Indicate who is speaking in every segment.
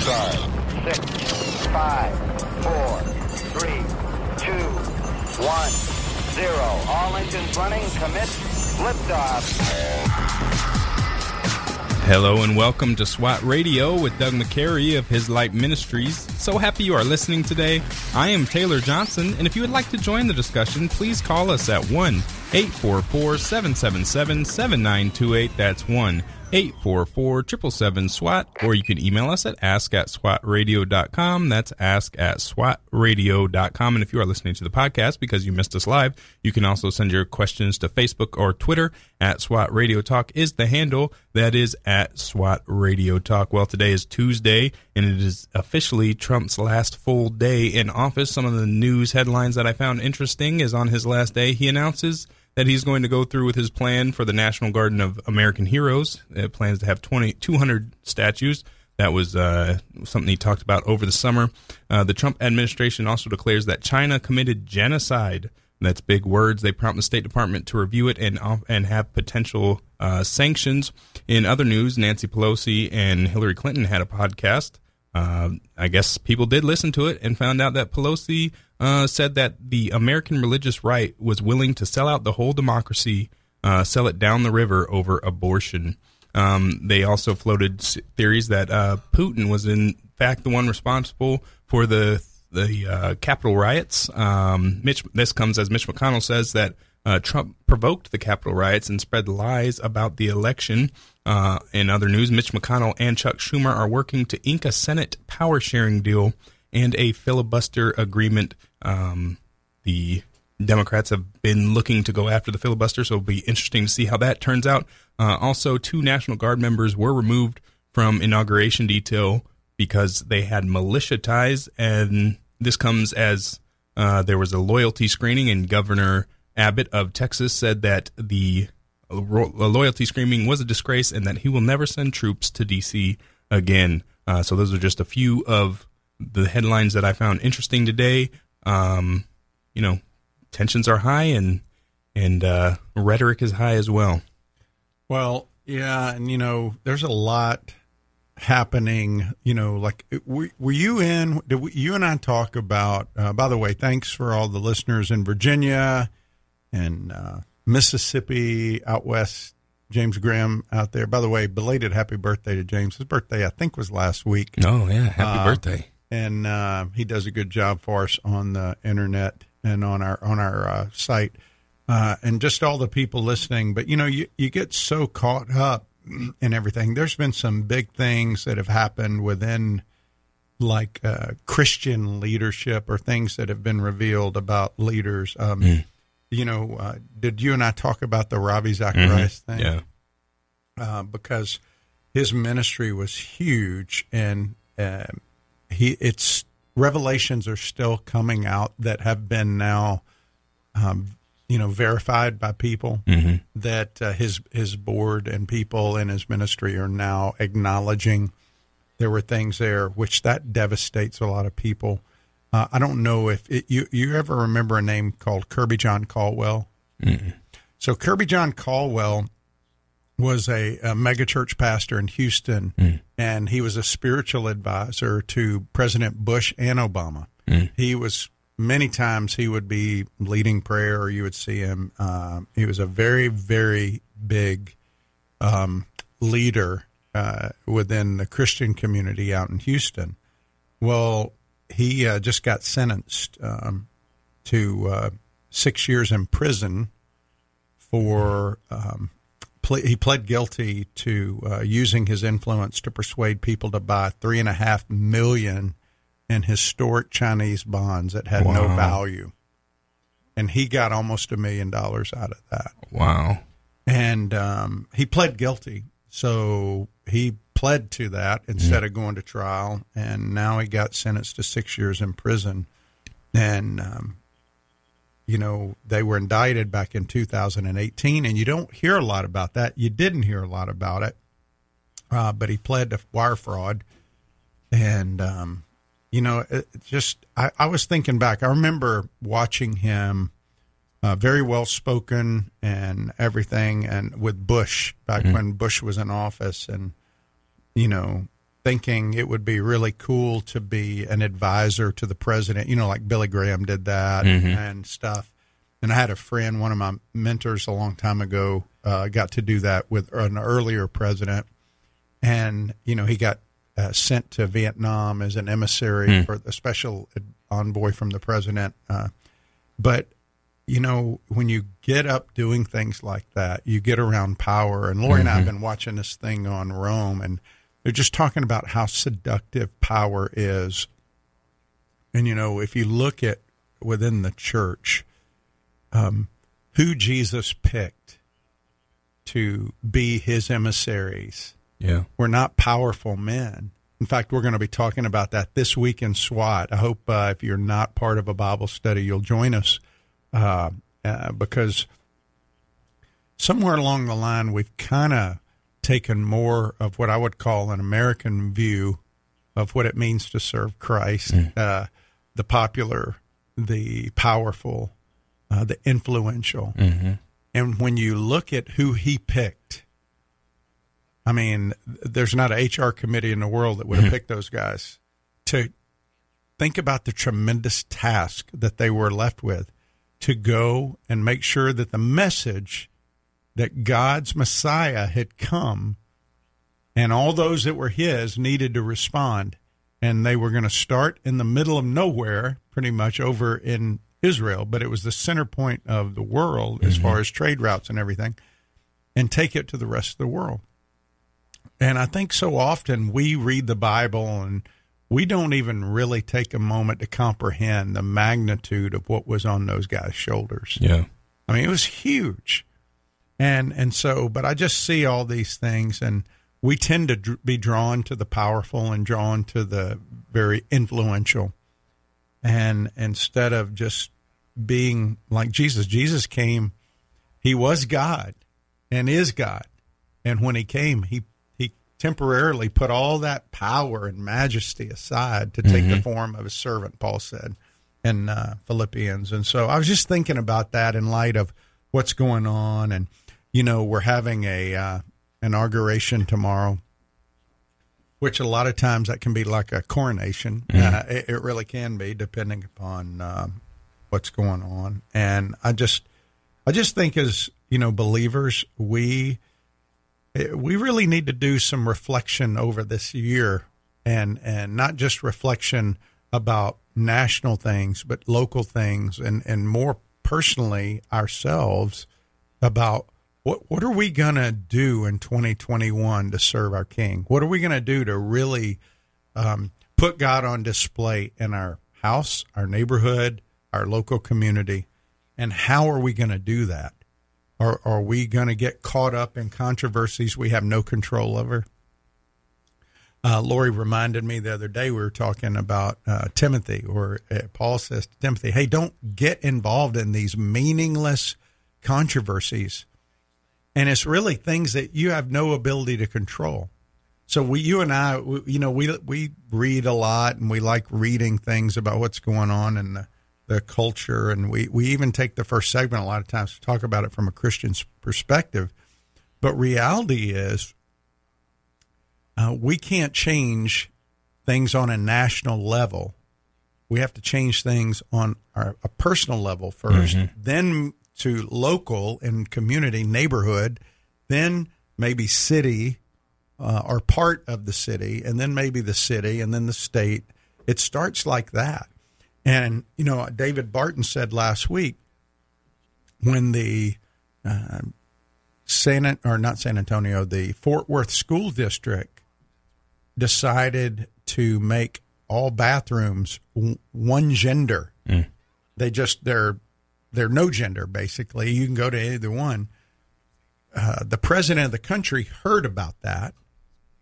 Speaker 1: start. Six, five, four, three, two, one, zero. All engines running. Commit. Liftoff.
Speaker 2: Hello and welcome to SWAT Radio with Doug McCary of His Light Ministries. So happy you are listening today. I am Taylor Johnson, and if you would like to join the discussion, please call us at 1 844 777 7928. That's 1 844 777 SWAT, or you can email us at ask at swatradio.com. That's ask at swatradio.com. And if you are listening to the podcast because you missed us live, you can also send your questions to Facebook or Twitter at SWAT Radio Talk is the handle. That is at SWAT Radio Talk. Well, today is Tuesday, and it is officially Trump's last full day in office. Some of the news headlines that I found interesting is on his last day, he announces that he's going to go through with his plan for the National Garden of American Heroes. It plans to have 20, 200 statues. That was uh, something he talked about over the summer. Uh, the Trump administration also declares that China committed genocide. That's big words. They prompt the State Department to review it and and have potential uh, sanctions. In other news, Nancy Pelosi and Hillary Clinton had a podcast. Uh, I guess people did listen to it and found out that Pelosi uh, said that the American religious right was willing to sell out the whole democracy, uh, sell it down the river over abortion. Um, they also floated theories that uh, Putin was in fact the one responsible for the the uh, Capitol riots. Um, Mitch, this comes as Mitch McConnell says that uh, Trump provoked the Capitol riots and spread lies about the election. Uh, in other news, Mitch McConnell and Chuck Schumer are working to ink a Senate power sharing deal and a filibuster agreement. Um, the Democrats have been looking to go after the filibuster, so it'll be interesting to see how that turns out. Uh, also, two National Guard members were removed from inauguration detail because they had militia ties, and this comes as uh, there was a loyalty screening, and Governor Abbott of Texas said that the loyalty screening was a disgrace and that he will never send troops to D.C. again. Uh, so those are just a few of the headlines that I found interesting today. Um, you know, tensions are high and and uh, rhetoric is high as well.
Speaker 3: Well, yeah, and you know, there's a lot happening. You know, like were, were you in? Did we, you and I talk about? Uh, by the way, thanks for all the listeners in Virginia and uh, Mississippi out west. James Graham out there. By the way, belated happy birthday to James. His birthday, I think, was last week.
Speaker 2: Oh yeah, happy uh, birthday!
Speaker 3: and uh, he does a good job for us on the internet and on our on our uh, site, uh, and just all the people listening. But you know, you you get so caught up in everything. There's been some big things that have happened within like uh, Christian leadership or things that have been revealed about leaders. Um, mm. You know, uh, did you and I talk about the Ravi Zacharias mm-hmm. thing?
Speaker 2: Yeah.
Speaker 3: Uh, because his ministry was huge and he it's revelations are still coming out that have been now um, you know verified by people
Speaker 2: mm-hmm.
Speaker 3: that uh, his his board and people in his ministry are now acknowledging there were things there which that devastates a lot of people uh, I don't know if it, you you ever remember a name called Kirbyjon Caldwell
Speaker 2: mm
Speaker 3: so Kirbyjon Caldwell was a, a megachurch pastor in Houston,
Speaker 2: mm.
Speaker 3: and he was a spiritual advisor to President Bush and Obama.
Speaker 2: Mm.
Speaker 3: He was many times he would be leading prayer, or you would see him. Uh, he was a very, very big um, leader uh, within the Christian community out in Houston. Well, he uh, just got sentenced um, to uh, six years in prison for um, ple- he pled guilty to uh, using his influence to persuade people to buy three and a half million in historic Chinese bonds that had wow. no value, and he got almost a million dollars out of that.
Speaker 2: Wow!
Speaker 3: And um, he pled guilty, so he pled to that instead of going to trial, and now he got sentenced to six years in prison. And um, you know, they were indicted back in 2018, and you don't hear a lot about that. You didn't hear a lot about it, uh, but he pled to wire fraud, and um, you know, it just I, I, was thinking back. I remember watching him, uh, very well spoken and everything, and with Bush back mm-hmm. when Bush was in office, and you know, thinking it would be really cool to be an advisor to the president, you know, like Billy Graham did that and stuff. And I had a friend, one of my mentors a long time ago, uh, got to do that with an earlier president. And, you know, he got uh, sent to Vietnam as an emissary for the special envoy from the president. Uh, but, you know, when you get up doing things like that, you get around power. And Lori and I have been watching this thing on Rome, and they're just talking about how seductive power is. And, you know, if you look at within the church, um, who Jesus picked to be his emissaries
Speaker 2: Yeah.
Speaker 3: were not powerful men. In fact, we're going to be talking about that this week in SWAT. I hope uh, if you're not part of a Bible study, you'll join us uh, uh, because somewhere along the line, we've kind of taken more of what I would call an American view of what it means to serve Christ, uh, the popular, the powerful, uh, the influential. And when you look at who he picked, I mean, there's not an HR committee in the world that would have picked those guys. To think about the tremendous task that they were left with to go and make sure that the message that God's Messiah had come and all those that were his needed to respond. And they were going to start in the middle of nowhere, pretty much over in Israel, but it was the center point of the world as mm-hmm. far as trade routes and everything, and take it to the rest of the world. And I think so often we read the Bible and we don't even really take a moment to comprehend the magnitude of what was on those guys' shoulders.
Speaker 2: Yeah.
Speaker 3: I mean, it was huge. And and so, but I just see all these things, and we tend to dr- be drawn to the powerful and drawn to the very influential. And instead of just being like Jesus, Jesus came, he was God and is God. And when he came, he he temporarily put all that power and majesty aside to take the form of a servant, Paul said in uh, Philippians. And so I was just thinking about that in light of what's going on. And, you know, we're having a uh, inauguration tomorrow, which a lot of times that can be like a coronation. Uh, it, it really can be, depending upon um what's going on. And I just, I just think as you know, believers, we eh, we really need to do some reflection over this year, and and not just reflection about national things, but local things, and and more personally ourselves about what what are we gonna do in 2021 to serve our King? What are we gonna do to really um, put God on display in our house, our neighborhood, our local community, and how are we to do that? Are, are we to get caught up in controversies we have no control over? Uh, Lori reminded me the other day we were talking about uh, Timothy, or uh, Paul says to Timothy, "Hey, don't get involved in these meaningless controversies." And it's really things that you have no ability to control. So we, you and I, we, you know, we we read a lot and we like reading things about what's going on in the, the culture, and we we even take the first segment a lot of times to talk about it from a Christian's perspective. But reality is, uh, we can't change things on a national level. We have to change things on our, a personal level 1st then to local and community, neighborhood, then maybe city uh, or part of the city, and then maybe the city, and then the state. It starts like that. And, you know, David Barton said last week when the uh, San, or not San Antonio, the Fort Worth School District decided to make all bathrooms w- one gender. They just, they're, they're no gender, basically. You can go to either one. Uh, the president of the country heard about that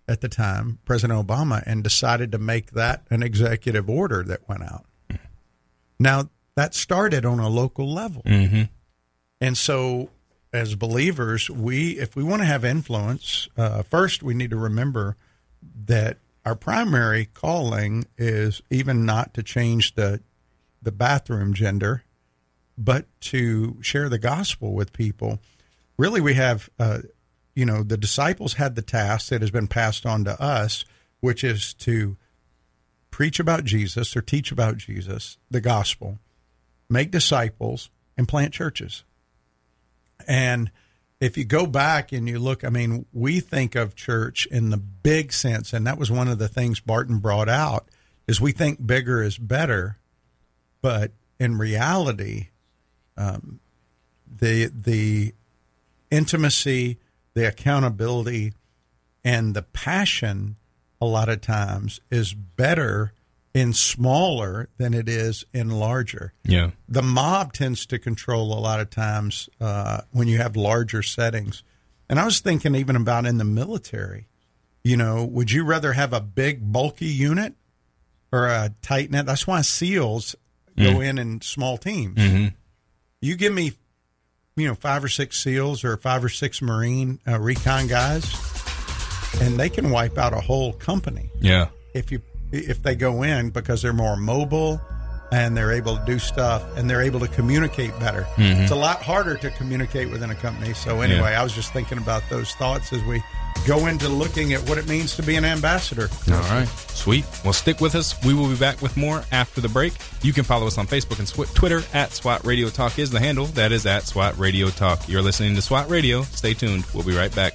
Speaker 3: at the time, President Obama, and decided to make that an executive order that went out. Now, that started on a local level. And so, as believers, we, if we want to have influence, uh, first we need to remember that our primary calling is even not to change the the bathroom gender, but to share the gospel with people. Really, we have, uh, you know, the disciples had the task that has been passed on to us, which is to preach about Jesus or teach about Jesus, the gospel, make disciples, and plant churches. And if you go back and you look, I mean, we think of church in the big sense, and that was one of the things Barton brought out is we think bigger is better, but in reality, um, the the intimacy, the accountability, and the passion a lot of times is better in smaller than it is in larger.
Speaker 2: Yeah.
Speaker 3: The mob tends to control a lot of times uh, when you have larger settings. And I was thinking even about in the military. You know, would you rather have a big, bulky unit or a tight knit? That's why SEALs go in in small teams. You give me, you know, five or six SEALs or five or six Marine uh, recon guys, and they can wipe out a whole company
Speaker 2: Yeah.
Speaker 3: if you if they go in because they're more mobile and they're able to do stuff and they're able to communicate better. Mm-hmm. It's a lot harder to communicate within a company. So anyway,
Speaker 2: Yeah.
Speaker 3: I was just thinking about those thoughts as we go into looking at what it means to be an ambassador.
Speaker 2: All right. Sweet. Well, stick with us. We will be back with more after the break. You can follow us on Facebook and Sw- Twitter at SWAT Radio Talk is the handle. That is at SWAT Radio Talk. You're listening to SWAT Radio. Stay tuned. We'll be right back.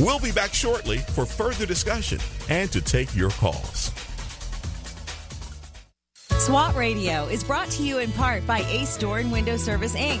Speaker 4: We'll be back shortly for further discussion and to take your calls.
Speaker 5: SWAT Radio is brought to you in part by Ace Door and Window Service Inc.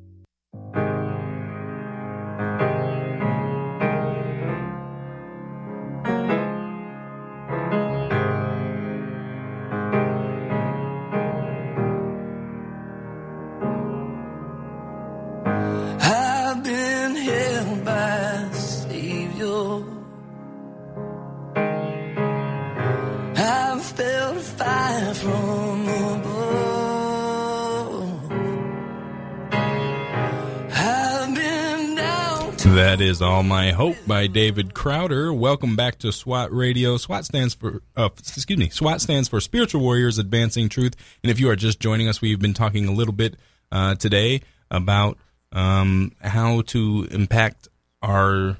Speaker 2: All My Hope by David Crowder. Welcome back to SWAT Radio. SWAT stands for, uh, excuse me, SWAT stands for Spiritual Warriors Advancing Truth. And if you are just joining us, we've been talking a little bit uh, today about um, how to impact our,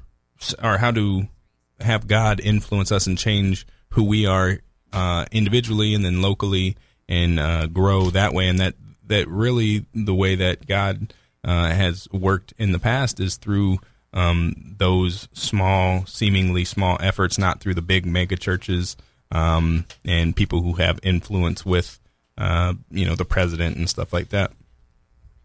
Speaker 2: or how to have God influence us and change who we are uh, individually and then locally and uh, grow that way. And that, that really the way that God uh, has worked in the past is through um, those small, seemingly small efforts, not through the big mega churches um, and people who have influence with, uh, you know, the president and stuff like that.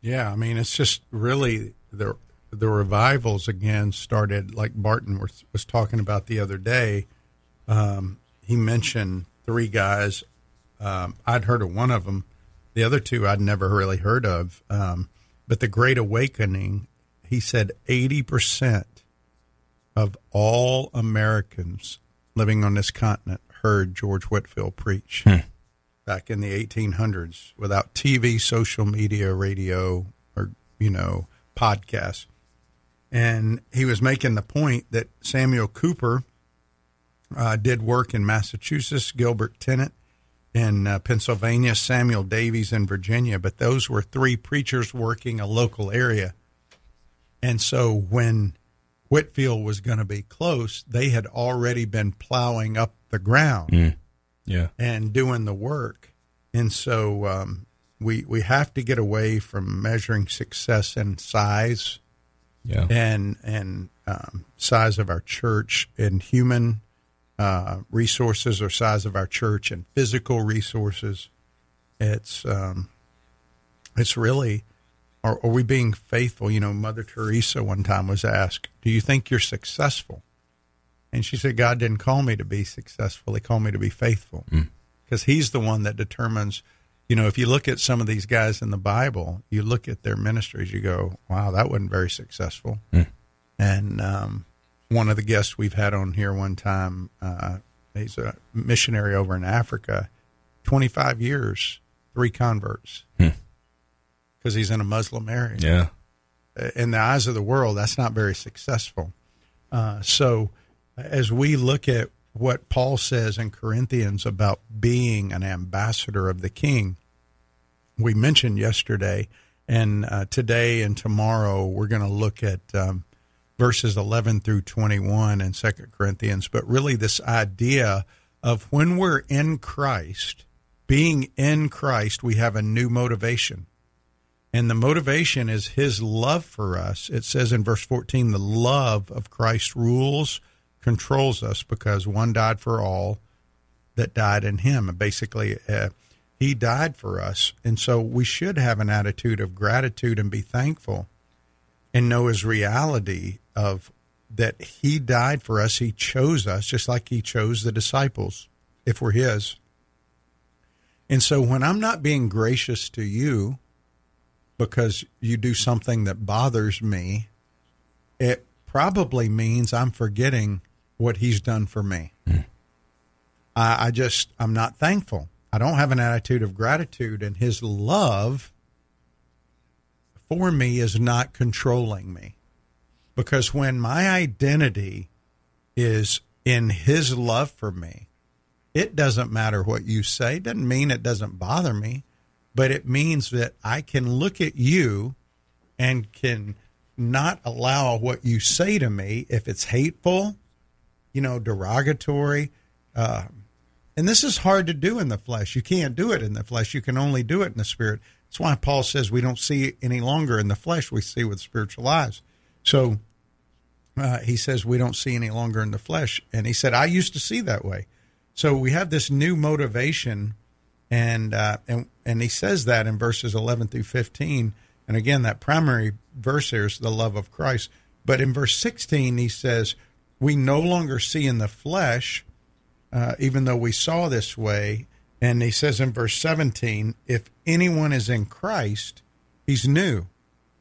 Speaker 3: Yeah, I mean, it's just really the the revivals again started like Barton was, was talking about the other day. Um, he mentioned three guys. Um, I'd heard of one of them. The other two I'd never really heard of. Um, but the Great Awakening, he said, eighty percent of all Americans living on this continent heard George Whitefield preach back in the 1800s without TV, social media, radio, or, you know, podcasts. And he was making the point that Samuel Cooper uh, did work in Massachusetts, Gilbert Tennent in uh, Pennsylvania, Samuel Davies in Virginia, but those were three preachers working a local area. And so when Whitefield was going to be close, they had already been plowing up the ground
Speaker 2: Yeah.
Speaker 3: and doing the work. And so um, we we have to get away from measuring success in size
Speaker 2: Yeah.
Speaker 3: and and um, size of our church and human uh, resources or size of our church and physical resources. It's um, it's really are, are we being faithful? You know, Mother Teresa one time was asked, "Do you think you're successful?" And she said, "God didn't call me to be successful; He called me to be faithful, because He's the one that determines." You know, if you look at some of these guys in the Bible, you look at their ministries, you go, "Wow, that wasn't very successful." And um, one of the guests we've had on here one time, uh, he's a missionary over in Africa, 25 years, three converts, because he's in a Muslim area.
Speaker 2: Yeah.
Speaker 3: In the eyes of the world, that's not very successful. Uh, so, as we look at what Paul says in Corinthians about being an ambassador of the King, we mentioned yesterday, and uh, today and tomorrow we're going to look at um, verses 11 through 21 in Second Corinthians. But really, this idea of when we're in Christ, being in Christ, we have a new motivation. And the motivation is his love for us. It says in verse 14, the love of Christ rules, controls us because one died for all that died in him. And basically, uh, he died for us. And so we should have an attitude of gratitude and be thankful and know his reality of that he died for us. He chose us just like he chose the disciples if we're his. And so when I'm not being gracious to you because you do something that bothers me, it probably means I'm forgetting what he's done for me. Hmm. I, I just, I'm not thankful. I don't have an attitude of gratitude, and his love for me is not controlling me. Because when my identity is in his love for me, it doesn't matter what you say. It doesn't mean it doesn't bother me, but it means that I can look at you and can not allow what you say to me if it's hateful, you know, derogatory. Uh, and this is hard to do in the flesh. You can't do it in the flesh. You can only do it in the spirit. That's why Paul says we don't see any longer in the flesh, we see with spiritual eyes. So uh, he says we don't see any longer in the flesh. And he said, I used to see that way. So we have this new motivation, and uh, and and he says that in verses eleven through fifteen. And again, that primary verse here is the love of Christ. But in verse sixteen, he says, "We no longer see in the flesh, uh, even though we saw this way." And he says in verse seventeen, "If anyone is in Christ, he's new."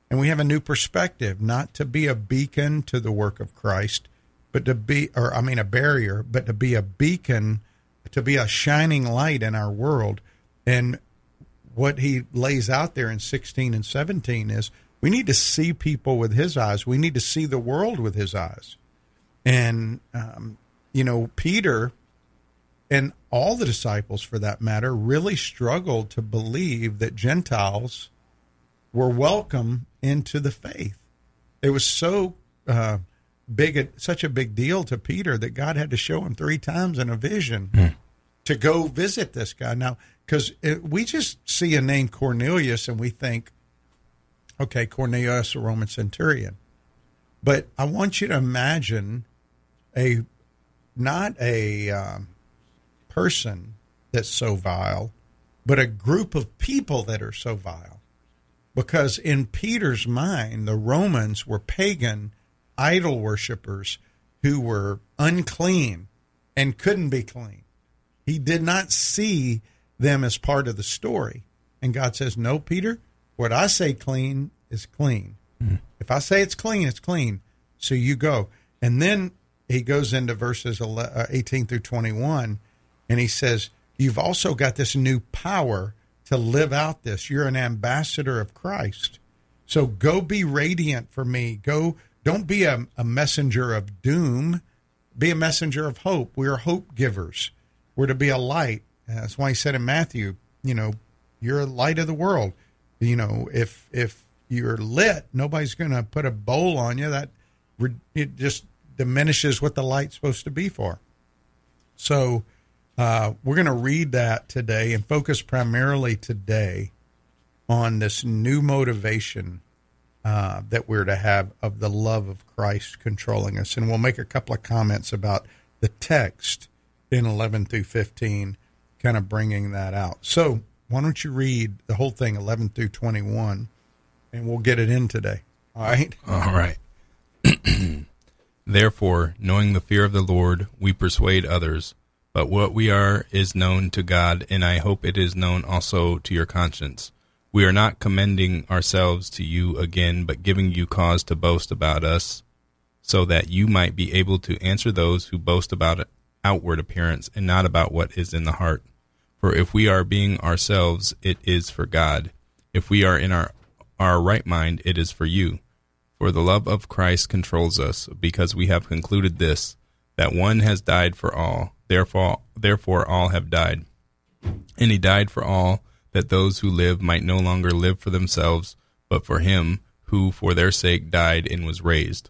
Speaker 3: And we have a new perspective, not to be a beacon to the work of Christ, but to be, or I mean, a barrier, but to be a beacon, to be a shining light in our world. And what he lays out there in 16 and 17 is we need to see people with his eyes. We need to see the world with his eyes. And, um, you know, Peter and all the disciples, for that matter, really struggled to believe that Gentiles were welcome into the faith. It was so uh, big, such a big deal to Peter that God had to show him three times in a vision to go visit this guy. Now, because we just see a name Cornelius and we think, okay, Cornelius, a Roman centurion. But I want you to imagine a not a um, person that's so vile, but a group of people that are so vile. Because in Peter's mind, the Romans were pagan idol worshippers who were unclean and couldn't be clean. He did not see them as part of the story. And God says, No, Peter, what I say clean is clean. Hmm. If I say it's clean, it's clean. So you go. And then he goes into verses uh, 18 through 21, and he says, You've also got this new power to live out this. You're an ambassador of Christ. So go be radiant for me. Go, don't be a, a messenger of doom. Be a messenger of hope. We are hope givers. We're to be a light. That's why he said in Matthew, you know, you're a light of the world. You know, if if you're lit, nobody's going to put a bowl on you. That it just diminishes what the light's supposed to be for. So uh, we're going to read that today and focus primarily today on this new motivation uh, that we're to have of the love of Christ controlling us. And we'll make a couple of comments about the text in 11 through 15, kind of bringing that out. So why don't you read the whole thing, 11 through 21, and we'll get it in today. All right.
Speaker 2: All right. Therefore, knowing the fear of the Lord, we persuade others. But what we are is known to God, and I hope it is known also to your conscience. We are not commending ourselves to you again, but giving you cause to boast about us, so that you might be able to answer those who boast about outward appearance and not about what is in the heart. For if we are being ourselves, it is for God. If we are in our, our right mind, it is for you. For the love of Christ controls us, because we have concluded this, that one has died for all, therefore, therefore all have died. And he died for all, that those who live might no longer live for themselves, but for him who for their sake died and was raised.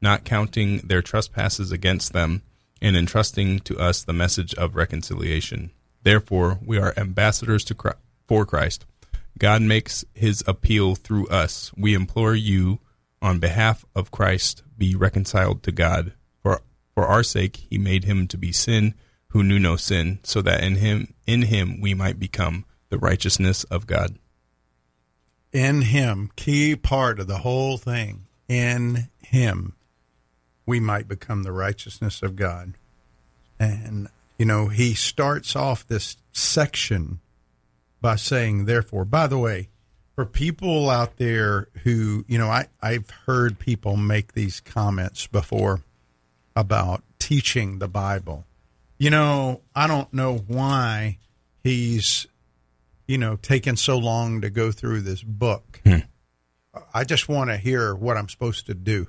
Speaker 2: not counting their trespasses against them, and entrusting to us the message of reconciliation. Therefore, we are ambassadors to Christ, for Christ. God makes his appeal through us. We implore you on behalf of Christ be reconciled to God. For for our sake he made him to be sin who knew no sin, so that in him in him we might become the righteousness of God.
Speaker 3: In him, key part of the whole thing. In him we might become the righteousness of God. And you know, he starts off this section by saying therefore. By the way, for people out there who, you know, I, I've heard people make these comments before about teaching the Bible. You know, I don't know why he's, you know, taken so long to go through this book.
Speaker 2: Hmm.
Speaker 3: I just want to hear what I'm supposed to do.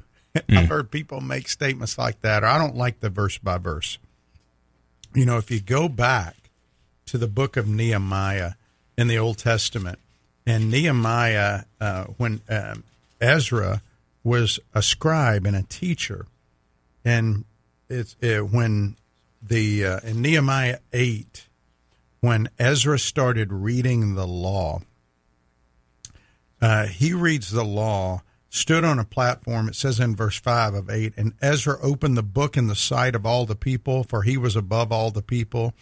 Speaker 3: I've heard people make statements like that. Or I don't like the verse by verse. You know, if you go back to the book of Nehemiah in the Old Testament, and Nehemiah, uh, when um, Ezra was a scribe and a teacher, and it's it, when the uh, in Nehemiah eight, when Ezra started reading the law, uh, he reads the law. Stood on a platform, it says in verse 5 of 8, and Ezra opened the book in the sight of all the people, for he was above all the people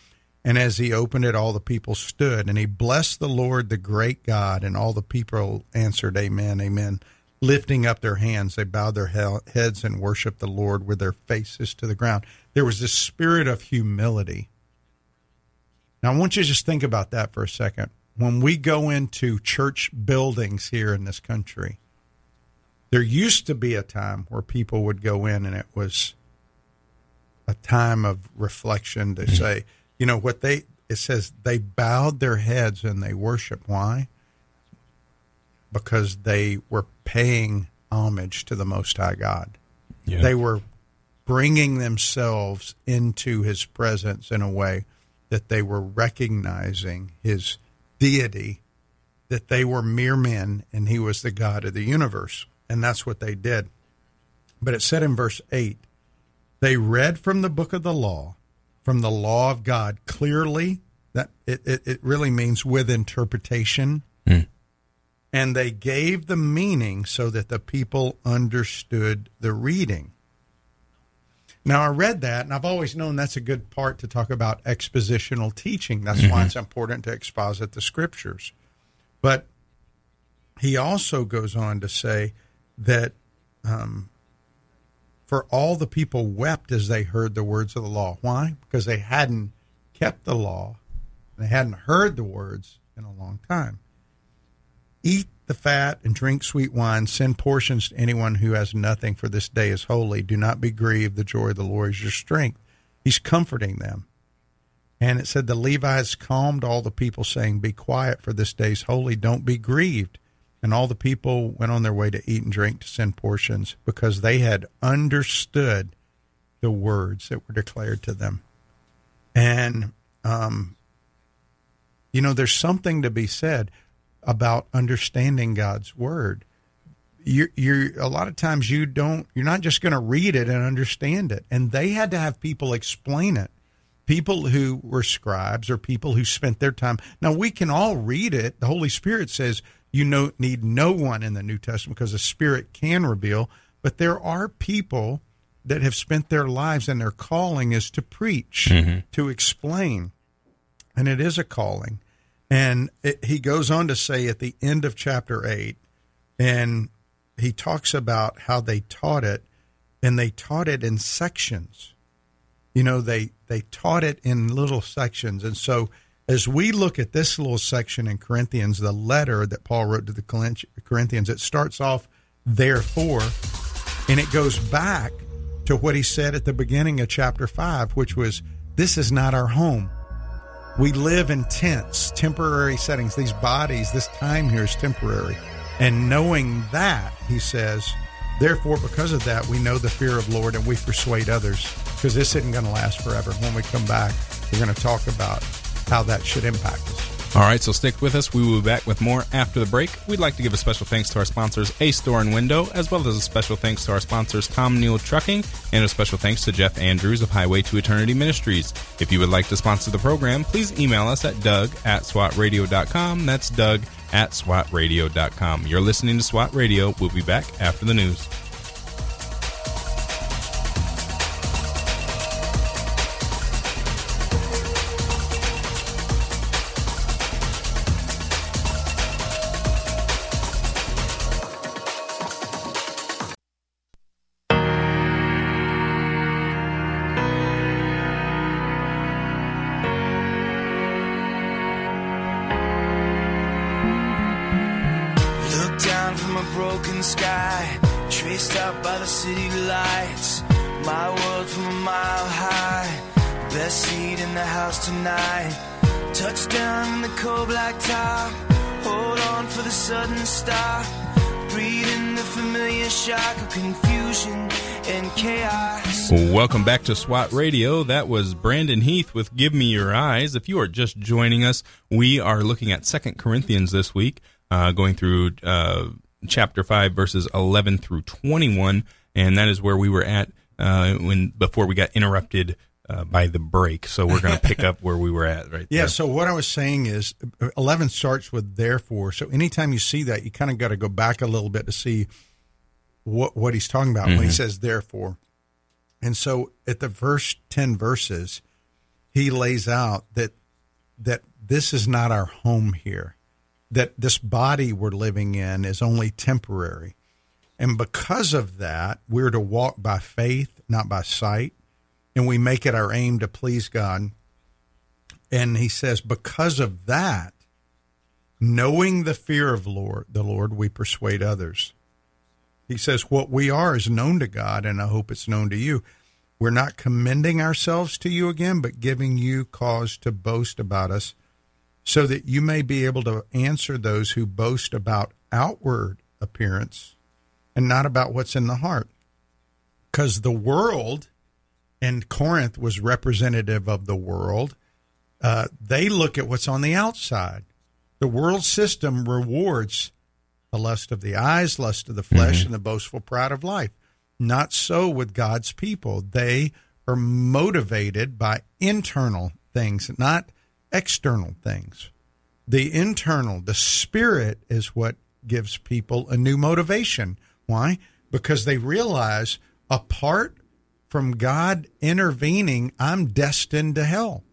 Speaker 3: and as he opened it, all the people stood, and he blessed the Lord, the great God, and all the people answered, Amen, Amen. Lifting up their hands, they bowed their heads and worshiped the Lord with their faces to the ground. There was this spirit of humility. Now, I want you to just think about that for a second. When we go into church buildings here in this country, there used to be a time where people would go in and it was a time of reflection to mm-hmm. say, you know what they it says they bowed their heads and they worshiped. Why? Because they were paying homage to the most high god.
Speaker 2: Yeah.
Speaker 3: they were bringing themselves into his presence in a way that they were recognizing his deity that they were mere men and he was the god of the universe and that's what they did but it said in verse 8 they read from the book of the law from the law of God clearly. That it, it, it really means with interpretation.
Speaker 2: Hmm.
Speaker 3: And they gave the meaning so that the people understood the reading. Now, I read that, and I've always known that's a good part to talk about expositional teaching. That's why it's important to exposit the scriptures. But he also goes on to say that um, for all the people wept as they heard the words of the law. Why? Because they hadn't kept the law, they hadn't heard the words in a long time. Eat the fat and drink sweet wine. Send portions to anyone who has nothing, for this day is holy. Do not be grieved. The joy of the Lord is your strength. He's comforting them. And it said the Levites calmed all the people, saying, Be quiet, for this day is holy. Don't be grieved. And all the people went on their way to eat and drink to send portions because they had understood the words that were declared to them. And um, you know, there's something to be said about understanding God's word. You're, you're a lot of times you don't. You're not just going to read it and understand it. And they had to have people explain it. People who were scribes or people who spent their time. Now we can all read it. The Holy Spirit says you know, need no one in the New Testament because the Spirit can reveal. But there are people that have spent their lives and their calling is to preach,
Speaker 2: Mm-hmm.
Speaker 3: to explain. And it is a calling. And it, he goes on to say at the end of chapter 8, and he talks about how they taught it, and they taught it in sections. You know, they, they taught it in little sections. And so as we look at this little section in Corinthians, the letter that Paul wrote to the Corinthians, it starts off, therefore, and it goes back to what he said at the beginning of chapter 5, which was, This is not our home. We live in tents, temporary settings. These bodies, this time here is temporary. And knowing that, he says, therefore, because of that, we know the fear of Lord and we persuade others because this isn't going to last forever. When we come back, we're going to talk about how that should impact us.
Speaker 2: All right, so stick with us. We will be back with more after the break. We'd like to give a special thanks to our sponsors, Ace Door and Window, as well as a special thanks to our sponsors, Tom Neal Trucking, and a special thanks to Jeff Andrews of Highway to Eternity Ministries. If you would like to sponsor the program, please email us at doug at swatradio.com. That's doug at swatradio.com. You're listening to SWAT Radio. We'll be back after the news. Welcome back to SWAT Radio. That was Brandon Heath with Give Me Your Eyes. If you are just joining us, we are looking at Second Corinthians this week, uh, going through uh, chapter 5, verses 11 through 21. And that is where we were at uh, when before we got interrupted uh, by the break. So we're going to pick up where we were at right
Speaker 3: Yeah,
Speaker 2: there.
Speaker 3: so what I was saying is uh, 11 starts with therefore. So anytime you see that, you kind of got to go back a little bit to see what what he's talking about when he mm-hmm. says therefore. And so at the first 10 verses, he lays out that that this is not our home here. That this body we're living in is only temporary. And because of that, we're to walk by faith, not by sight. And we make it our aim to please God. And he says, because of that, knowing the fear of Lord, the Lord, we persuade others. He says, what we are is known to God, and I hope it's known to you. We're not commending ourselves to you again, but giving you cause to boast about us, so that you may be able to answer those who boast about outward appearance and not about what's in the heart. Because the world, and Corinth was representative of the world, uh, they look at what's on the outside. The world system rewards the lust of the eyes, lust of the flesh, mm-hmm. and the boastful pride of life. Not so with God's people. They are motivated by internal things, not external things. The internal, the spirit, is what gives people a new motivation. Why? Because they realize apart from God intervening, I'm destined to hell.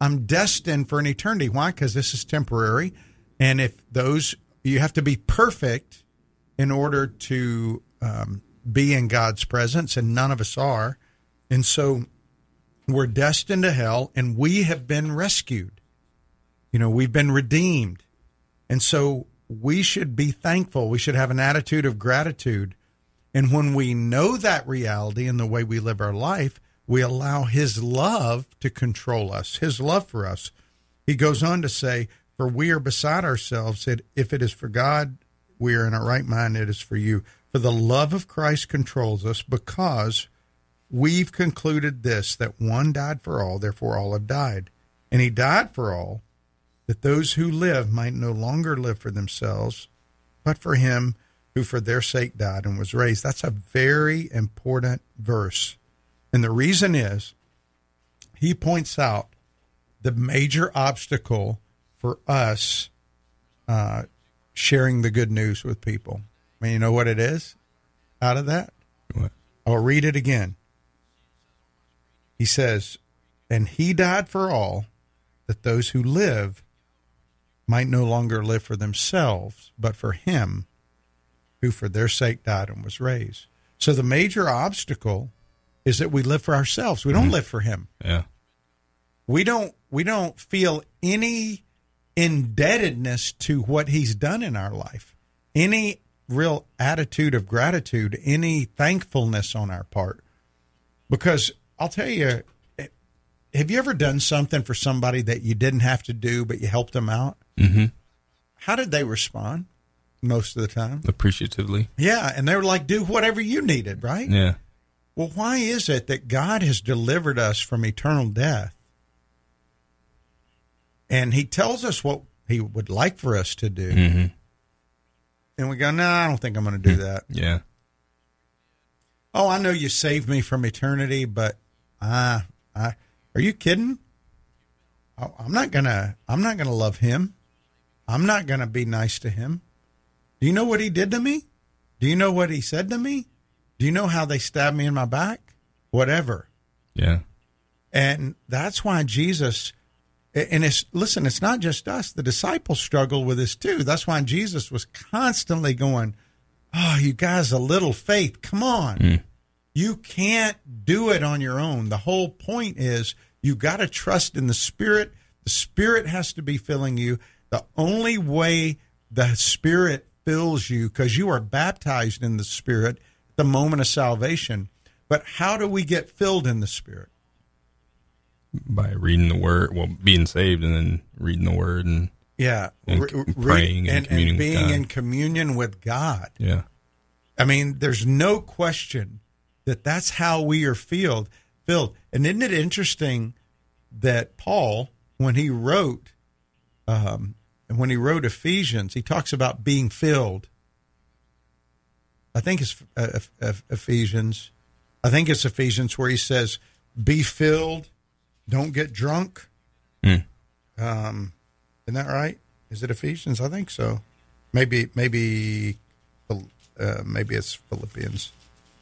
Speaker 3: I'm destined for an eternity. Why? Because this is temporary. And if those, you have to be perfect in order to um, be in God's presence, and none of us are. And so we're destined to hell, and we have been rescued. You know, we've been redeemed. And so we should be thankful. We should have an attitude of gratitude. And when we know that reality in the way we live our life, we allow His love to control us, His love for us. He goes on to say, For we are beside ourselves, that if it is for God, we are in our right mind, it is for you. For the love of Christ controls us because we've concluded this that one died for all, therefore all have died. And he died for all, that those who live might no longer live for themselves, but for him who for their sake died and was raised. That's a very important verse. And the reason is he points out the major obstacle for us uh, sharing the good news with people. I mean, you know what it is out of that?
Speaker 2: What?
Speaker 3: I'll read it again. He says, And he died for all, that those who live might no longer live for themselves, but for him who for their sake died and was raised. So the major obstacle is that we live for ourselves. We don't live for him.
Speaker 2: Yeah.
Speaker 3: We don't we don't feel any indebtedness to what he's done in our life. Any real attitude of gratitude, any thankfulness on our part. Because I'll tell you, have you ever done something for somebody that you didn't have to do, but you helped them out?
Speaker 2: Mm-hmm.
Speaker 3: How did they respond most of the time?
Speaker 2: Appreciatively.
Speaker 3: Yeah, and they were like, do whatever you needed, right?
Speaker 2: Yeah.
Speaker 3: Well, why is it that God has delivered us from eternal death? And he tells us what he would like for us to do.
Speaker 2: Mm-hmm.
Speaker 3: And we go, no, I don't think I'm going to do that.
Speaker 2: Yeah.
Speaker 3: Oh, I know you saved me from eternity, but ah, I, are you kidding? I- I'm not gonna. I'm not gonna love him. I'm not gonna be nice to him. Do you know what he did to me? Do you know what he said to me? Do you know how they stabbed me in my back? Whatever.
Speaker 2: Yeah.
Speaker 3: And that's why Jesus, and it's, listen, it's not just us. The disciples struggle with this too. That's why Jesus was constantly going, Oh, you guys, a little faith. Come on. Hmm. You can't do it on your own. The whole point is you got to trust in the Spirit. The Spirit has to be filling you. The only way the Spirit fills you, because you are baptized in the Spirit at the moment of salvation. But how do we get filled in the Spirit?
Speaker 2: By reading the word, well, being saved and then reading the word and
Speaker 3: Yeah,
Speaker 2: And
Speaker 3: Re-
Speaker 2: praying and
Speaker 3: and,
Speaker 2: with
Speaker 3: being in communion with God.
Speaker 2: yeah.
Speaker 3: I mean, there's no question that that's how we are filled. Filled, and isn't it interesting that Paul, when he wrote, um, when he wrote Ephesians, he talks about being filled. I think it's uh, Eph- Eph- Ephesians. I think it's Ephesians where he says, "Be filled, don't get drunk."
Speaker 2: Hmm.
Speaker 3: Um, isn't that right? Is it Ephesians? I think so. Maybe, maybe, uh, maybe it's Philippians.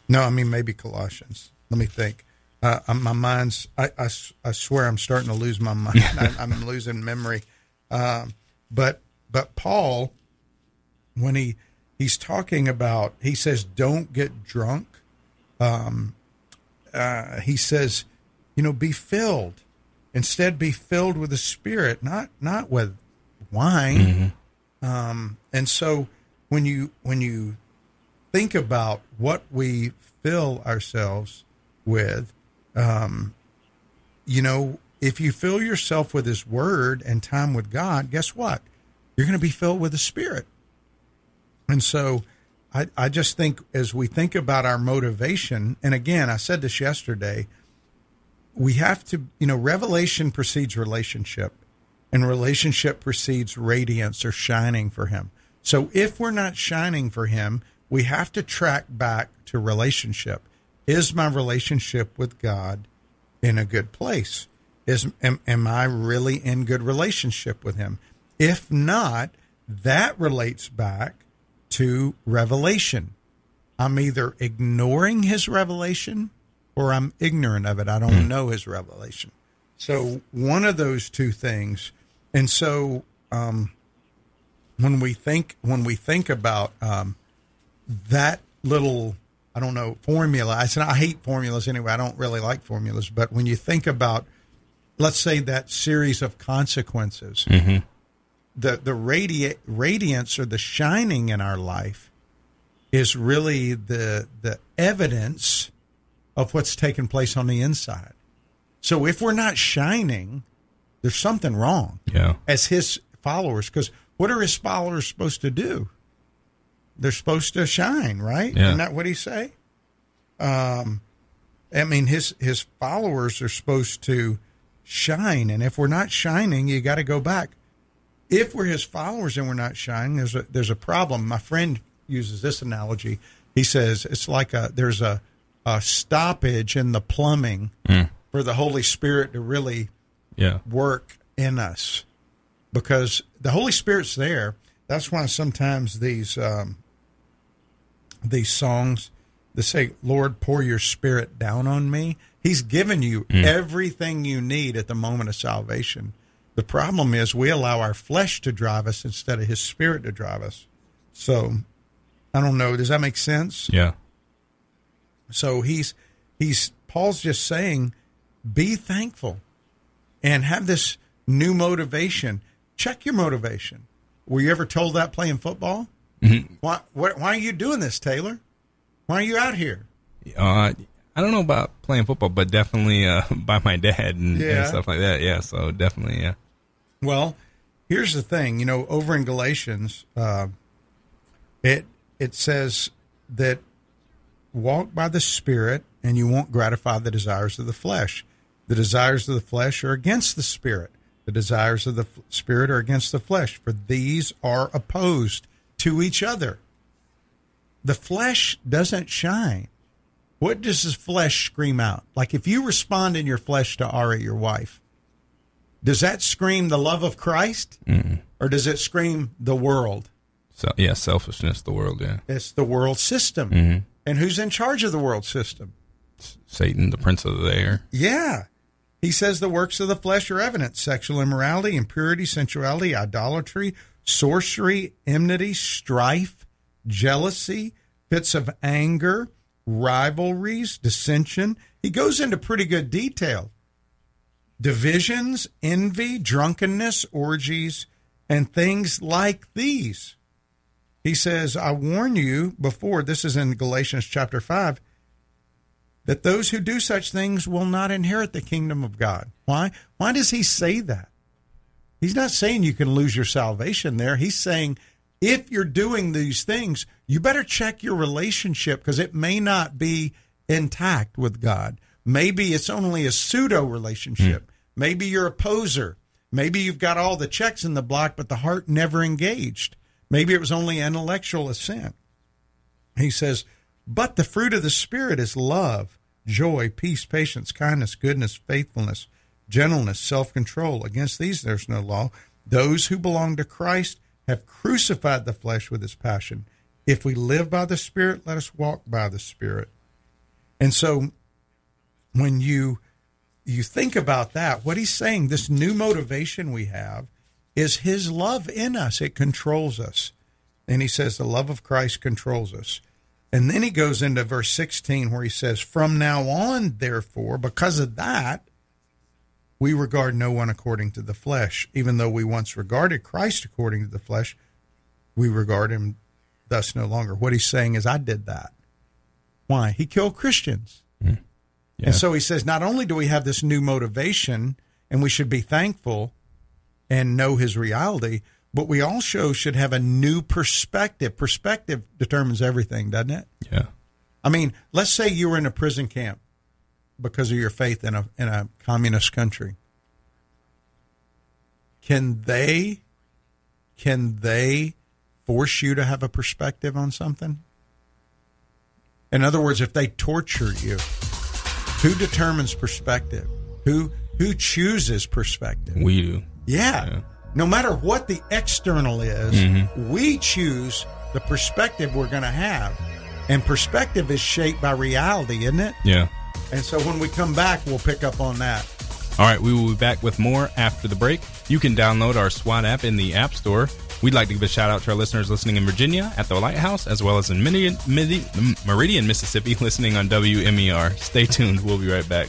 Speaker 3: No, I mean maybe Colossians. Let me think. Uh, I'm- my mind's—I swear I'm starting to lose my mind. I, I'm losing memory. Um, but but Paul, when he he's talking about, he says, "Don't get drunk." Um, uh, he says, you know, be filled. Instead, be filled with the Spirit, not not with wine. Um, and so, when you when you think about what we fill ourselves with, um, you know, if you fill yourself with His Word and time with God, guess what? You're going to be filled with the Spirit. And so, I, I just think as we think about our motivation, and again, I said this yesterday, we have to, you know, revelation precedes relationship, and relationship precedes radiance or shining for Him. So if we're not shining for Him, we have to track back to relationship. Is my relationship with God in a good place? Is am, am I really in good relationship with Him? If not, that relates back to revelation. I'm either ignoring his revelation or I'm ignorant of it. I don't know his revelation. So one of those two things. And so um, when we think when we think about um, that little I don't know formula. I said I hate formulas anyway. I don't really like formulas. But when you think about let's say that series of consequences, the the radi- radiance or the shining in our life is really the the evidence of what's taking place on the inside. So if we're not shining, there's something wrong
Speaker 2: Yeah.
Speaker 3: as his followers because what are his followers supposed to do? They're supposed to shine, right?
Speaker 2: Yeah.
Speaker 3: Isn't that what he say? Um, I mean, his his followers are supposed to shine. And if we're not shining, you got to go back. If we're his followers and we're not shining, there's a there's a problem. My friend uses this analogy. He says it's like a there's a a stoppage in the plumbing for the Holy Spirit to really
Speaker 2: Yeah.
Speaker 3: work in us because the Holy Spirit's there. That's why sometimes these um, these songs that say, "Lord, pour your Spirit down on me." He's given you everything you need at the moment of salvation. The problem is we allow our flesh to drive us instead of His Spirit to drive us. So, I don't know. Does that make sense?
Speaker 2: Yeah.
Speaker 3: So he's he's Paul's just saying, be thankful and have this new motivation. Check your motivation. Were you ever told that playing football? Why, why why are you doing this, Taylor? Why are you out here?
Speaker 2: Uh, I don't know about playing football, but definitely uh, by my dad and,
Speaker 3: Yeah.
Speaker 2: and stuff like that. Yeah. So definitely, yeah.
Speaker 3: Well, here's the thing. You know, over in Galatians, uh, it it says that walk by the Spirit, and you won't gratify the desires of the flesh. The desires of the flesh are against the Spirit. The desires of the f- Spirit are against the flesh, for these are opposed to each other. The flesh doesn't shine. What does the flesh scream out? Like if you respond in your flesh to Ari, your wife, does that scream the love of Christ or does it scream the world?
Speaker 2: So yeah, selfishness, the world. Yeah.
Speaker 3: It's the world system. Mm-hmm. And who's in charge of the world system?
Speaker 2: Satan, the prince of the air.
Speaker 3: Yeah. He says the works of the flesh are evident sexual immorality, impurity, sensuality, idolatry, sorcery, enmity, strife, jealousy, fits of anger, rivalries, dissension. He goes into pretty good detail. Divisions, envy, drunkenness, orgies, and things like these. He says, I warn you before, this is in Galatians chapter 5, that those who do such things will not inherit the kingdom of God. Why? Why does he say that? He's not saying you can lose your salvation there. He's saying if you're doing these things, you better check your relationship because it may not be intact with God. Maybe it's only a pseudo relationship. Hmm. Maybe you're a poser. Maybe you've got all the checks in the block, but the heart never engaged. Maybe it was only intellectual assent. He says, but the fruit of the Spirit is love, joy, peace, patience, kindness, goodness, faithfulness, gentleness, self control. Against these there's no law. Those who belong to Christ have crucified the flesh with its passion. If we live by the Spirit, let us walk by the Spirit. And so when you you think about that, what he's saying, this new motivation we have is his love in us. It controls us. And he says the love of Christ controls us. And then he goes into verse 16 where he says, From now on, therefore, because of that, we regard no one according to the flesh. Even though we once regarded Christ according to the flesh, we regard him thus no longer. What he's saying is, I did that. Why? He killed Christians. Hmm.
Speaker 2: Yeah.
Speaker 3: And so he says, not only do we have this new motivation and we should be thankful and know his reality, but we also should have a new perspective. Perspective determines everything, doesn't it?
Speaker 2: yeah.
Speaker 3: I mean, let's say you were in a prison camp because of your faith in a in a communist country. Can they can they force you to have a perspective on something? In other words, if they torture you, who determines perspective? Who who chooses perspective?
Speaker 2: We do.
Speaker 3: Yeah.
Speaker 2: Yeah.
Speaker 3: No matter what the external is, mm-hmm. we choose the perspective we're going to have. And perspective is shaped by reality, isn't it?
Speaker 2: Yeah.
Speaker 3: And so when we come back, we'll pick up on that.
Speaker 2: All right, we will be back with more after the break. You can download our SWAT app in the App Store. We'd like to give a shout out to our listeners listening in Virginia at the Lighthouse, as well as in Meridian, Meridian, Mississippi, listening on WMER. Stay tuned. We'll be right back.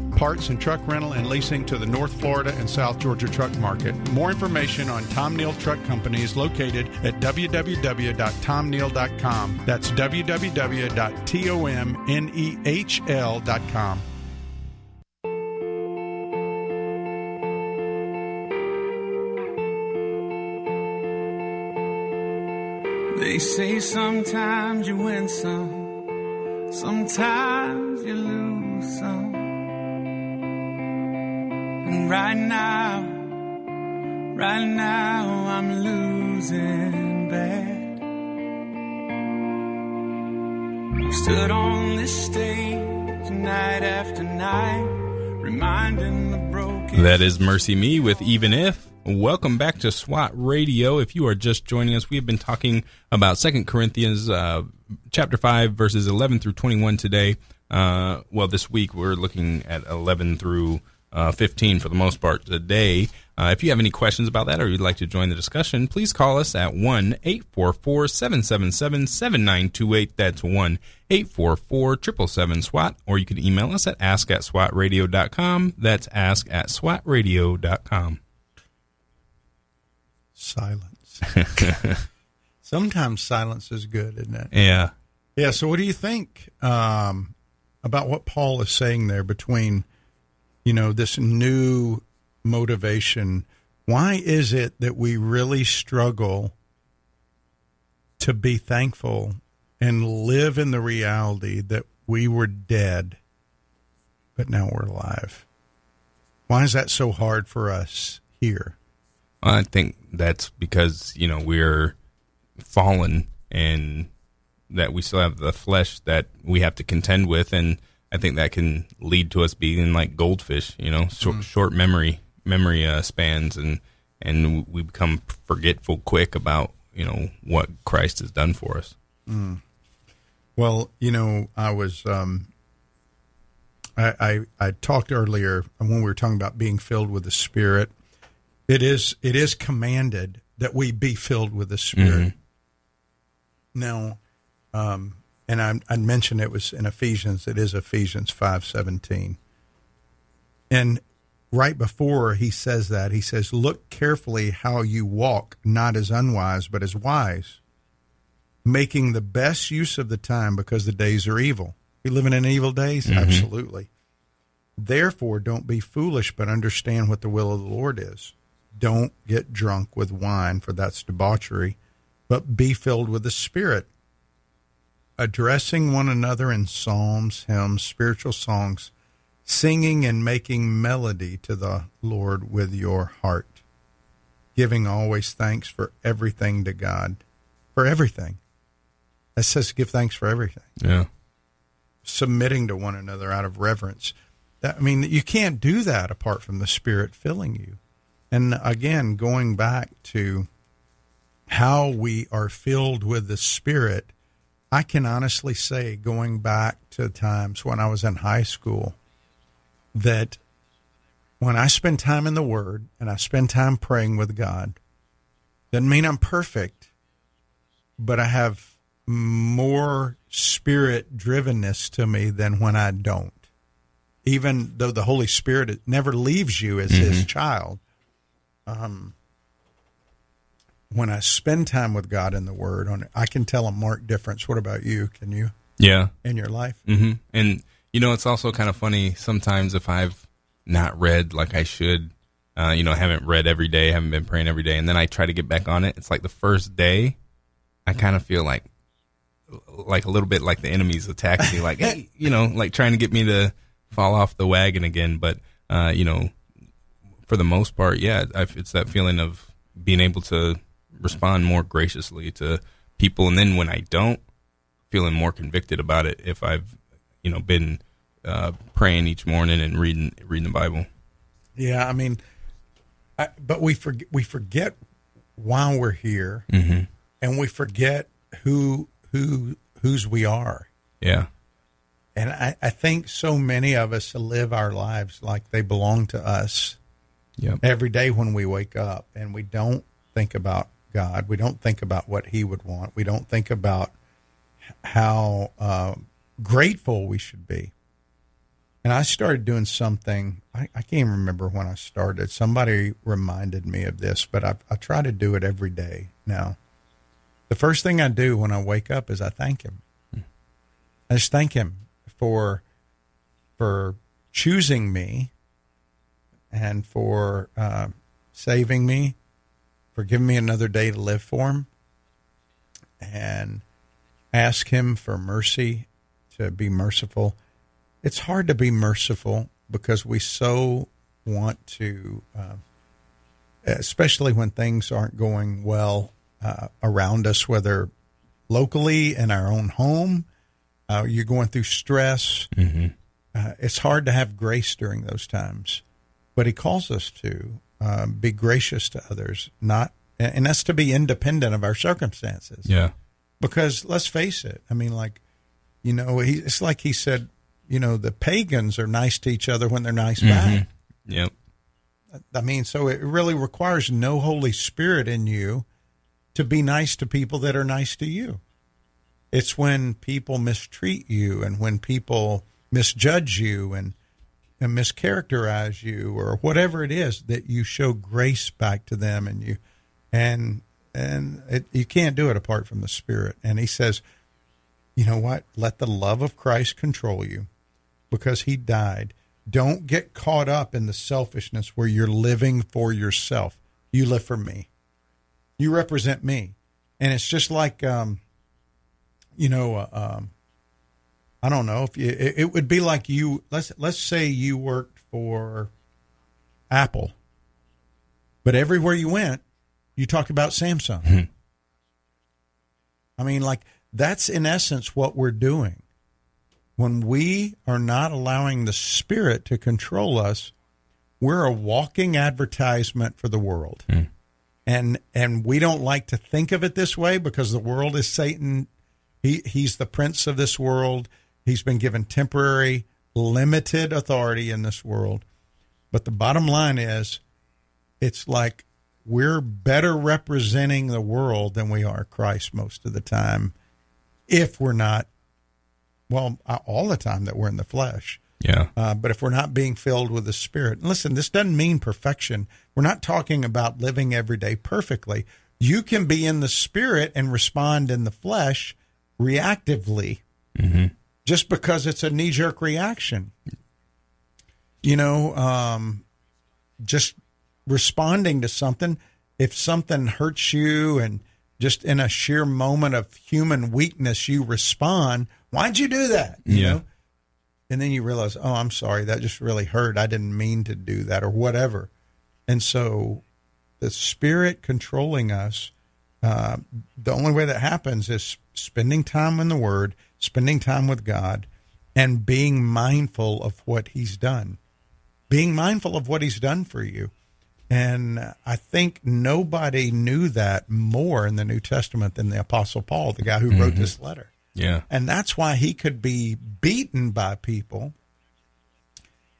Speaker 3: parts and truck rental and leasing to the North Florida and South Georgia truck market. More information on Tom Nehl Truck Company is located at www.tomnehl.com. That's www.tomnehl.com.
Speaker 6: They say sometimes you win some, sometimes you lose some. And right now, right now, I'm losing bad. I've stood on this stage night after night, reminding the broken.
Speaker 2: That is MercyMe with Even If. Welcome back to SWAT Radio. If you are just joining us, we have been talking about Second Corinthians uh, chapter 5, verses 11 through 21 today. Uh, well, this week we're looking at 11 through uh, 15 for the most part today. Uh, if you have any questions about that or you'd like to join the discussion, please call us at 1 844 777 7928. That's 1 844 777 SWAT. Or you can email us at ask at swatradio.com. That's ask at swatradio.com.
Speaker 3: Silence. Sometimes silence is good, isn't it?
Speaker 2: Yeah.
Speaker 3: Yeah. So, what do you think um, about what Paul is saying there between, you know, this new motivation? Why is it that we really struggle to be thankful and live in the reality that we were dead, but now we're alive? Why is that so hard for us here?
Speaker 2: I think that's because, you know, we're fallen and that we still have the flesh that we have to contend with. And I think that can lead to us being like goldfish, you know, short, short memory, memory uh, spans. And, and we become forgetful quick about, you know, what Christ has done for us.
Speaker 3: Well, you know, I was um, I, I I talked earlier when we were talking about being filled with the Spirit. It is it is commanded that we be filled with the Spirit. Now, um, and I, I mentioned it was in Ephesians. It is Ephesians five seventeen, and right before he says that, he says, "Look carefully how you walk, not as unwise, but as wise." making the best use of the time because the days are evil. We living in evil days? Mm-hmm. Absolutely. Therefore, don't be foolish, but understand what the will of the Lord is. Don't get drunk with wine, for that's debauchery, but be filled with the Spirit, addressing one another in psalms, hymns, spiritual songs, singing and making melody to the Lord with your heart, giving always thanks for everything to God, for everything. That says give thanks for everything
Speaker 2: Yeah.
Speaker 3: submitting to one another out of reverence. That, I mean, you can't do that apart from the Spirit filling you. And again, going back to how we are filled with the Spirit, I can honestly say, going back to times when I was in high school, that when I spend time in the Word and I spend time praying with God, doesn't mean I'm perfect, but I have more spirit drivenness to me than when I don't. Even though the Holy Spirit never leaves you as His child, um, when I spend time with God in the Word, on I can tell a marked difference. What about you? Can you
Speaker 2: Yeah.
Speaker 3: in your life?
Speaker 2: hmm And you know, it's also kind of funny sometimes if I've not read like I should, uh, you know, haven't read every day, haven't been praying every day, and then I try to get back on it. It's like the first day, I kind of feel like, like a little bit like the enemy's attacking me, like hey, you know, like trying to get me to fall off the wagon again. But uh, you know, for the most part, yeah, I, it's that feeling of being able to respond more graciously to people, and then when I don't, feeling more convicted about it if I've you know been uh, praying each morning and reading reading the Bible.
Speaker 3: Yeah, I mean, I, but we forget we forget why we're here,
Speaker 2: Mm-hmm.
Speaker 3: and we forget who who whose we are.
Speaker 2: Yeah.
Speaker 3: And I, I think so many of us live our lives like they belong to us
Speaker 2: Yep.
Speaker 3: every day when we wake up and we don't think about God. We don't think about what He would want. We don't think about how uh, grateful we should be. And I started doing something, I, I can't even remember when I started. Somebody reminded me of this, but I, I try to do it every day now. The first thing I do when I wake up is I thank Him. I just thank Him for for choosing me and for uh, saving me, for giving me another day to live for Him, and ask Him for mercy to be merciful. It's hard to be merciful because we so want to, uh, especially when things aren't going well uh, around us, whether locally in our own home, uh, you're going through stress. Uh, it's hard to have grace during those times, but He calls us to uh, be gracious to others, not, and that's to be independent of our circumstances
Speaker 2: Yeah.
Speaker 3: because let's face it i mean like you know he, it's like he said you know the pagans are nice to each other when they're nice back
Speaker 2: Yep.
Speaker 3: i mean so it really requires no holy spirit in you to be nice to people that are nice to you it's when people mistreat you and when people misjudge you and and mischaracterize you or whatever it is that you show grace back to them and you and and it, you can't do it apart from the spirit. And he says you know what? Let the love of christ control you because he died. Don't get caught up in the selfishness where you're living for yourself. You live for me. You represent me. And it's just like um you know uh, um I don't know if you, it, it would be like you let's let's say you worked for Apple, but everywhere you went, you talked about Samsung. Hmm. I mean, like that's in essence what we're doing when we are not allowing the Spirit to control us. We're a walking advertisement for the world, hmm. and and we don't like to think of it this way because the world is Satan. He he's the prince of this world. He's been given temporary, limited authority in this world. But the bottom line is, it's like we're better representing the world than we are Christ most of the time, if we're not, well, uh, all the time that we're in the flesh.
Speaker 2: Yeah.
Speaker 3: Uh, but if we're not being filled with the Spirit, and listen, this doesn't mean perfection. We're not talking about living every day perfectly. You can be in the Spirit and respond in the flesh reactively just because it's a knee jerk reaction. You know, um, just responding to something. If something hurts you and just in a sheer moment of human weakness, you respond, why'd you do that? You
Speaker 2: Yeah.
Speaker 3: know? And then you realize, oh, I'm sorry, that just really hurt. I didn't mean to do that or whatever. And so the spirit controlling us, uh, the only way that happens is spending time in the Word, spending time with God, and being mindful of what He's done. Being mindful of what He's done for you. And I think nobody knew that more in the New Testament than the Apostle Paul, the guy who wrote this letter.
Speaker 2: Yeah.
Speaker 3: And that's why he could be beaten by people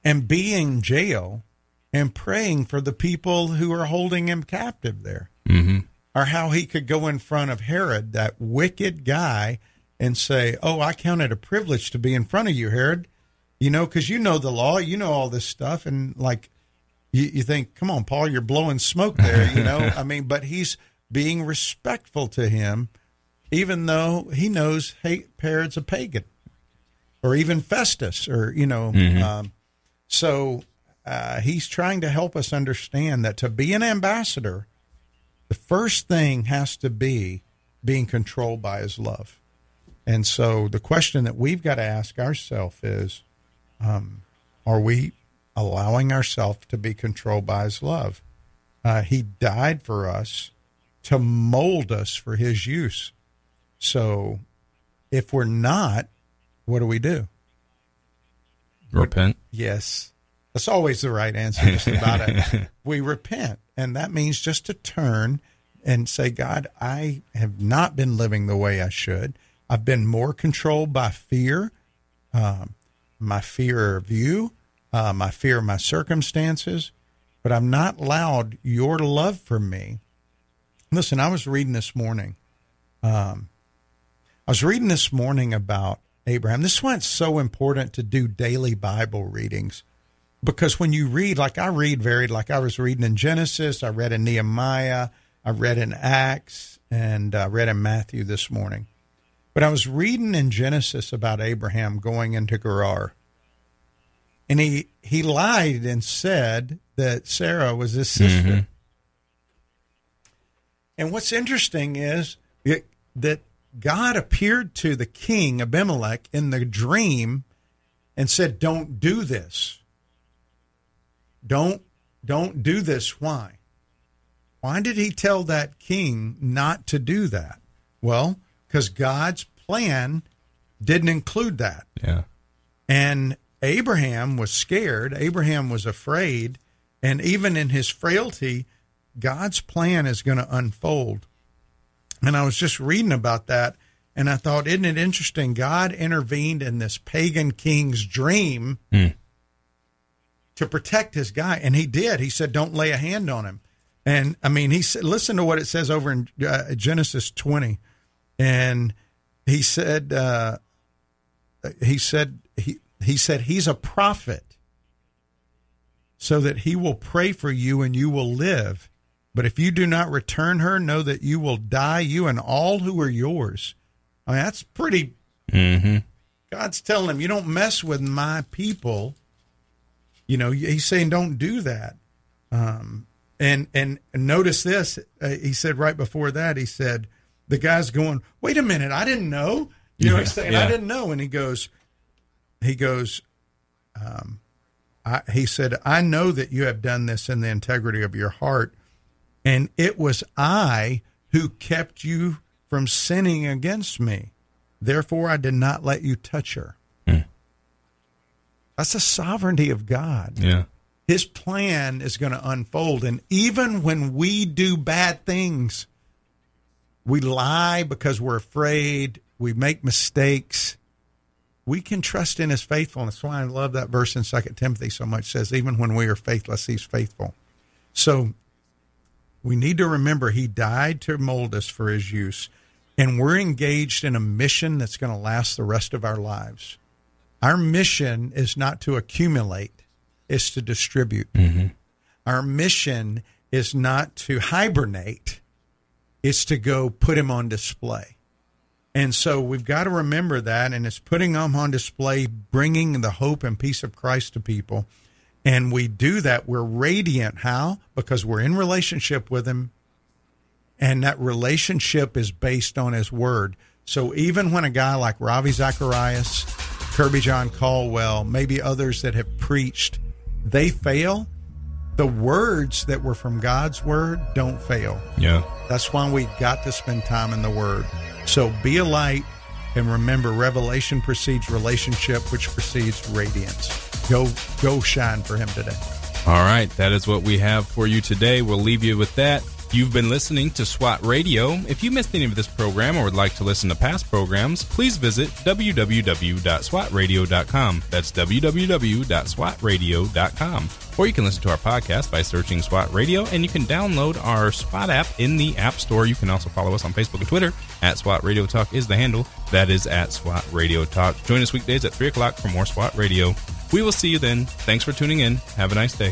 Speaker 3: and be in jail and praying for the people who are holding him captive there.
Speaker 2: Mm-hmm.
Speaker 3: Or how he could go in front of Herod, that wicked guy, and say, Oh, I count it a privilege to be in front of you, Herod. You know, because you know the law, you know all this stuff. And like, you, you think, Come on, Paul, you're blowing smoke there, you know? I mean, but he's being respectful to him even though he knows hey, Herod's a pagan, or even Festus, or you know. Um, so uh, he's trying to help us understand that to be an ambassador, the first thing has to be being controlled by his love. And so the question that we've got to ask ourselves is, um, are we allowing ourselves to be controlled by his love? Uh, he died for us to mold us for his use. So if we're not, what do we do?
Speaker 2: Repent.
Speaker 3: Yes. That's always the right answer, just about it. We repent. And that means just to turn and say, God, I have not been living the way I should. I've been more controlled by fear, um, my fear of you, uh, my fear of my circumstances, but I've not allowed your love for me. Listen, I was reading this morning. Um, I was reading this morning about Abraham. This is why it's so important to do daily Bible readings. Because when you read, like I read varied, like I was reading in Genesis, I read in Nehemiah, I read in Acts, and I read in Matthew this morning. But I was reading in Genesis about Abraham going into Gerar. And he, he lied and said that Sarah was his sister.
Speaker 2: Mm-hmm.
Speaker 3: And what's interesting is it, that God appeared to the king Abimelech in the dream and said, "Don't do this. Don't don't do this. Why? Why did he tell that king not to do that? Well, because God's plan didn't include that.
Speaker 2: Yeah.
Speaker 3: And Abraham was scared. Abraham was afraid. And even in his frailty, God's plan is going to unfold. And I was just reading about that. And I thought, isn't it interesting? God intervened in this pagan king's dream
Speaker 2: Mm.
Speaker 3: to protect his guy. And he did. He said, don't lay a hand on him. And I mean, he said, listen to what it says over in uh, Genesis 20. And he said, uh, he said, he, he said, he's a prophet so that he will pray for you and you will live. But if you do not return her, know that you will die, you and all who are yours. I mean, that's pretty.
Speaker 2: Mm-hmm.
Speaker 3: God's telling him, you don't mess with my people. You know, he's saying, don't do that. Um, and and notice this. Uh, he said right before that, he said, the guy's going, wait a minute, I didn't know. You know,
Speaker 2: Yeah,
Speaker 3: he's saying,
Speaker 2: yeah.
Speaker 3: I didn't know. And he goes, he goes, um, I, he said, I know that you have done this in the integrity of your heart, and it was I who kept you from sinning against me. Therefore, I did not let you touch her.
Speaker 2: Hmm.
Speaker 3: That's the sovereignty of God.
Speaker 2: Yeah.
Speaker 3: His plan is going to unfold. And even when we do bad things, we lie because we're afraid, we make mistakes. We can trust in his faithfulness. That's why I love that verse in Second Timothy so much. It says, even when we are faithless, he's faithful. So we need to remember he died to mold us for his use. And we're engaged in a mission that's going to last the rest of our lives. Our mission is not to accumulate, it's to distribute. Mm-hmm. Our mission is not to hibernate, it's to go put him on display. And so we've got to remember that, and it's putting him on display, bringing the hope and peace of Christ to people. And we do that. We're radiant. How? Because we're in relationship with him, and that relationship is based on his word. So even when a guy like Ravi Zacharias, Kirbyjon Caldwell, maybe others that have preached, they fail, the words that were from God's word don't fail.
Speaker 2: Yeah.
Speaker 3: That's why we got to spend time in the Word. So be a light and remember revelation precedes relationship, which precedes radiance. Go go shine for him today.
Speaker 2: All right, that is what we have for you today. We'll leave you with that. You've been listening to SWAT Radio. If you missed any of this program or would like to listen to past programs, please visit www.swatradio.com. That's www.swatradio.com. Or you can listen to our podcast by searching SWAT Radio, and you can download our SWAT app in the App Store. You can also follow us on Facebook and Twitter. At SWAT Radio Talk is the handle. That is at SWAT Radio Talk. Join us weekdays at 3 o'clock for more SWAT Radio. We will see you then. Thanks for tuning in. Have a nice day.